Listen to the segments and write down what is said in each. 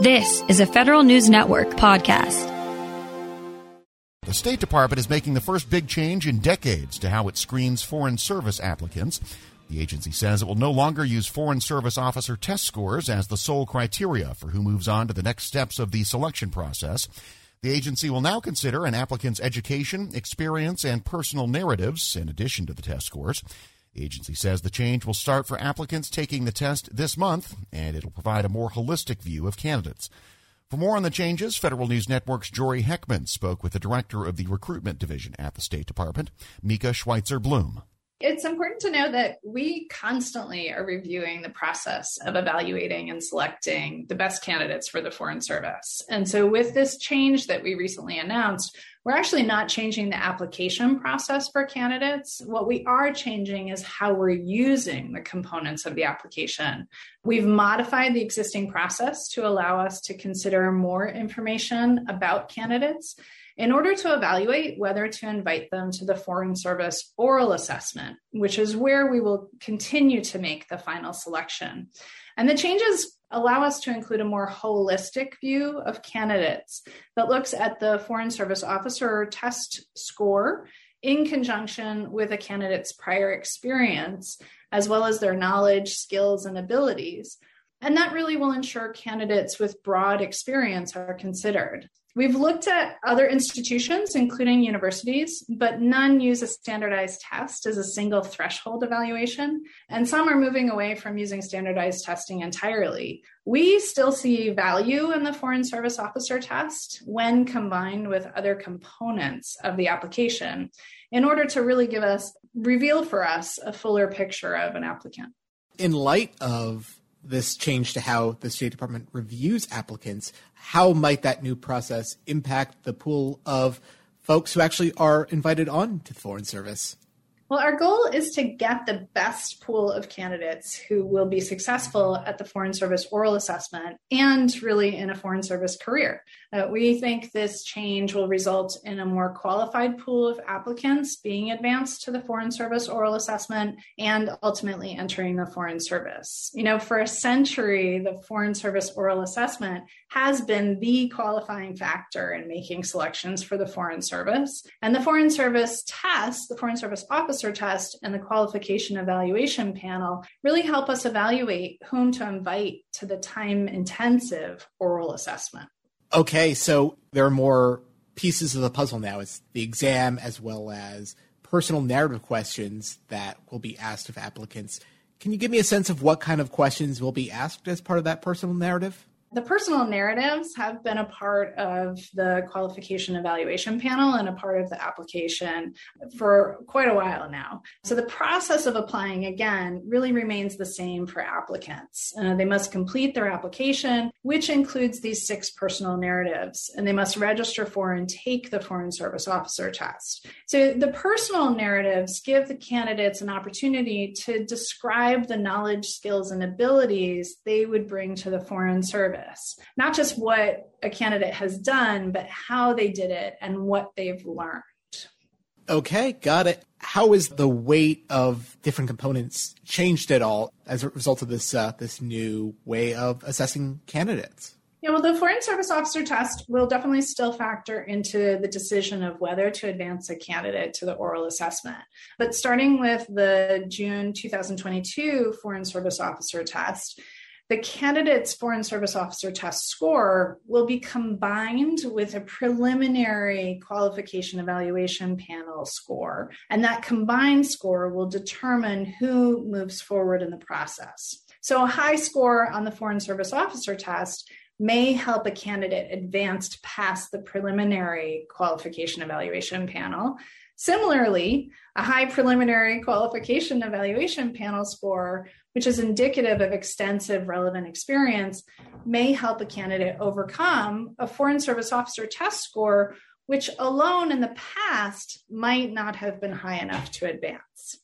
This is a Federal News Network podcast. The State Department is making the first big change in decades to how it screens Foreign Service applicants. The agency says it will no longer use Foreign Service officer test scores as the sole criteria for who moves on to the next steps of the selection process. The agency will now consider an applicant's education, experience, and personal narratives in addition to the test scores. The agency says the change will start for applicants taking the test this month, and it'll provide a more holistic view of candidates. For more on the changes, Federal News Network's Jory Heckman spoke with the director of the recruitment division at the State Department, Mika Schweitzer Bloom. It's important to know that we constantly are reviewing the process of evaluating and selecting the best candidates for the Foreign Service. And so, with this change that we recently announced, we're actually not changing the application process for candidates. What we are changing is how we're using the components of the application. We've modified the existing process to allow us to consider more information about candidates in order to evaluate whether to invite them to the Foreign Service oral assessment, which is where we will continue to make the final selection. And the changes allow us to include a more holistic view of candidates that looks at the Foreign Service officer test score in conjunction with a candidate's prior experience, as well as their knowledge, skills, and abilities. And that really will ensure candidates with broad experience are considered. We've looked at other institutions, including universities, but none use a standardized test as a single threshold evaluation, and some are moving away from using standardized testing entirely. We still see value in the Foreign Service Officer test when combined with other components of the application in order to really give us, reveal for us a fuller picture of an applicant. In light of this change to how the State Department reviews applicants, how might that new process impact the pool of folks who actually are invited on to the Foreign Service? Well, our goal is to get the best pool of candidates who will be successful at the Foreign Service oral assessment and really in a Foreign Service career. Uh, we think this change will result in a more qualified pool of applicants being advanced to the Foreign Service oral assessment and ultimately entering the Foreign Service. You know, for a century, the Foreign Service oral assessment has been the qualifying factor in making selections for the Foreign Service. And the Foreign Service test, the Foreign Service officer, officer test and the qualification evaluation panel really help us evaluate whom to invite to the time intensive oral assessment. Okay, so there are more pieces of the puzzle now. It's the exam as well as personal narrative questions that will be asked of applicants. Can you give me a sense of what kind of questions will be asked as part of that personal narrative? The personal narratives have been a part of the qualification evaluation panel and a part of the application for quite a while now. So the process of applying again really remains the same for applicants. Uh, they must complete their application, which includes these six personal narratives, and they must register for and take the Foreign Service Officer test. So the personal narratives give the candidates an opportunity to describe the knowledge, skills, and abilities they would bring to the Foreign Service service, not just what a candidate has done, but how they did it and what they've learned. Okay, got it. How is the weight of different components changed at all as a result of this uh, this new way of assessing candidates? Yeah, well, the Foreign Service Officer test will definitely still factor into the decision of whether to advance a candidate to the oral assessment. But starting with the June 2022 Foreign Service Officer test, the candidate's Foreign Service Officer test score will be combined with a preliminary qualification evaluation panel score. And that combined score will determine who moves forward in the process. So, a high score on the Foreign Service Officer test may help a candidate advance past the preliminary qualification evaluation panel. Similarly, a high preliminary qualification evaluation panel score which is indicative of extensive relevant experience, may help a candidate overcome a Foreign Service Officer test score, which alone in the past might not have been high enough to advance.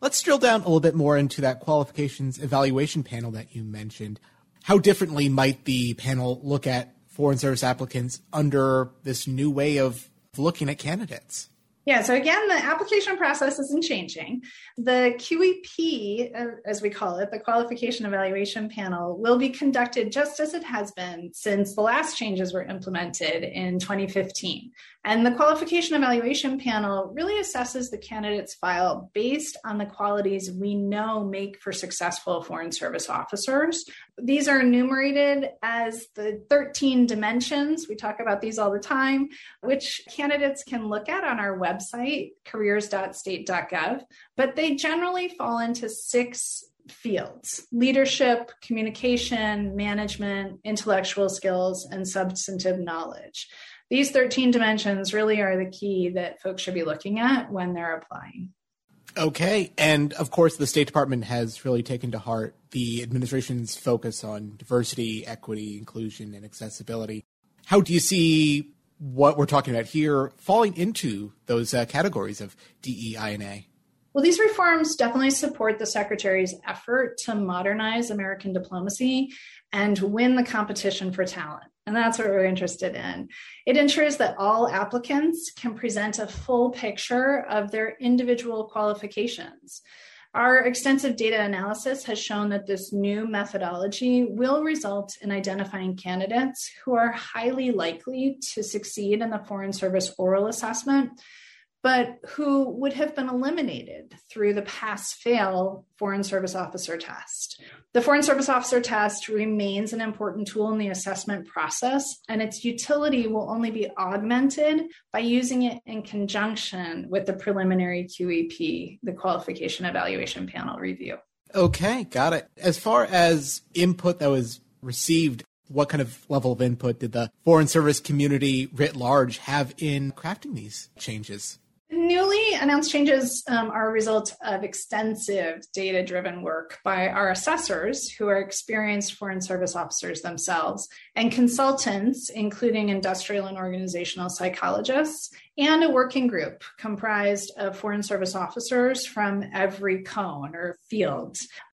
Let's drill down a little bit more into that qualifications evaluation panel that you mentioned. How differently might the panel look at Foreign Service applicants under this new way of looking at candidates? Yeah, so again, the application process isn't changing. The QEP, uh, as we call it, the Qualification Evaluation Panel, will be conducted just as it has been since the last changes were implemented in 2015. And the Qualification Evaluation Panel really assesses the candidate's file based on the qualities we know make for successful Foreign Service officers. These are enumerated as the 13 dimensions. We talk about these all the time, which candidates can look at on our website, careers.state.gov, but they generally fall into six fields leadership, communication, management, intellectual skills, and substantive knowledge these 13 dimensions really are the key that folks should be looking at when they're applying. Okay. And of course, the State Department has really taken to heart the administration's focus on diversity, equity, inclusion, and accessibility. How do you see what we're talking about here falling into those uh, categories of DEI and A? Well, these reforms definitely support the Secretary's effort to modernize American diplomacy and win the competition for talent. And that's what we're interested in. It ensures that all applicants can present a full picture of their individual qualifications. Our extensive data analysis has shown that this new methodology will result in identifying candidates who are highly likely to succeed in the Foreign Service oral assessment but who would have been eliminated through the pass fail Foreign Service Officer test. The Foreign Service Officer test remains an important tool in the assessment process, and its utility will only be augmented by using it in conjunction with the preliminary QEP, the Qualification Evaluation Panel review. Okay, got it. As far as input that was received, what kind of level of input did the Foreign Service community writ large have in crafting these changes? Newly announced changes um, are a result of extensive data driven work by our assessors, who are experienced Foreign Service officers themselves, and consultants, including industrial and organizational psychologists, and a working group comprised of Foreign Service officers from every cone or field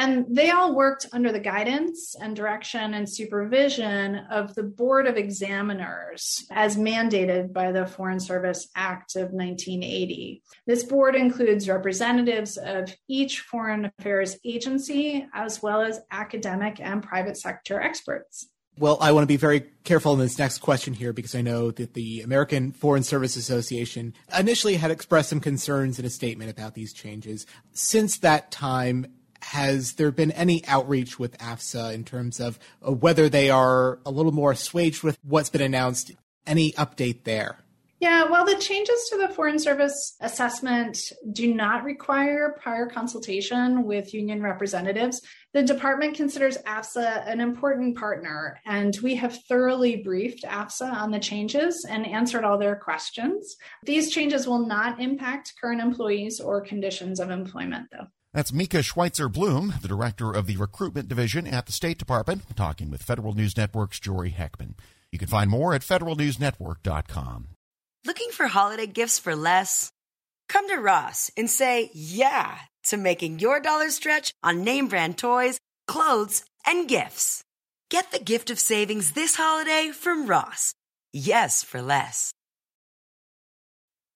and they all worked under the guidance and direction and supervision of the Board of Examiners as mandated by the Foreign Service Act of 1980. This board includes representatives of each foreign affairs agency, as well as academic and private sector experts. Well, I want to be very careful in this next question here because I know that the American Foreign Service Association initially had expressed some concerns in a statement about these changes. Since that time, has there been any outreach with AFSA in terms of uh, whether they are a little more assuaged with what's been announced? Any update there? Yeah, well, the changes to the Foreign Service assessment do not require prior consultation with union representatives. The department considers AFSA an important partner, and we have thoroughly briefed AFSA on the changes and answered all their questions. These changes will not impact current employees or conditions of employment, though. That's Mika Schweitzer Bloom, the director of the recruitment division at the State Department, talking with Federal News Network's Jory Heckman. You can find more at federalnewsnetwork.com. Looking for holiday gifts for less? Come to Ross and say yeah to making your dollar stretch on name brand toys, clothes, and gifts. Get the gift of savings this holiday from Ross. Yes for less.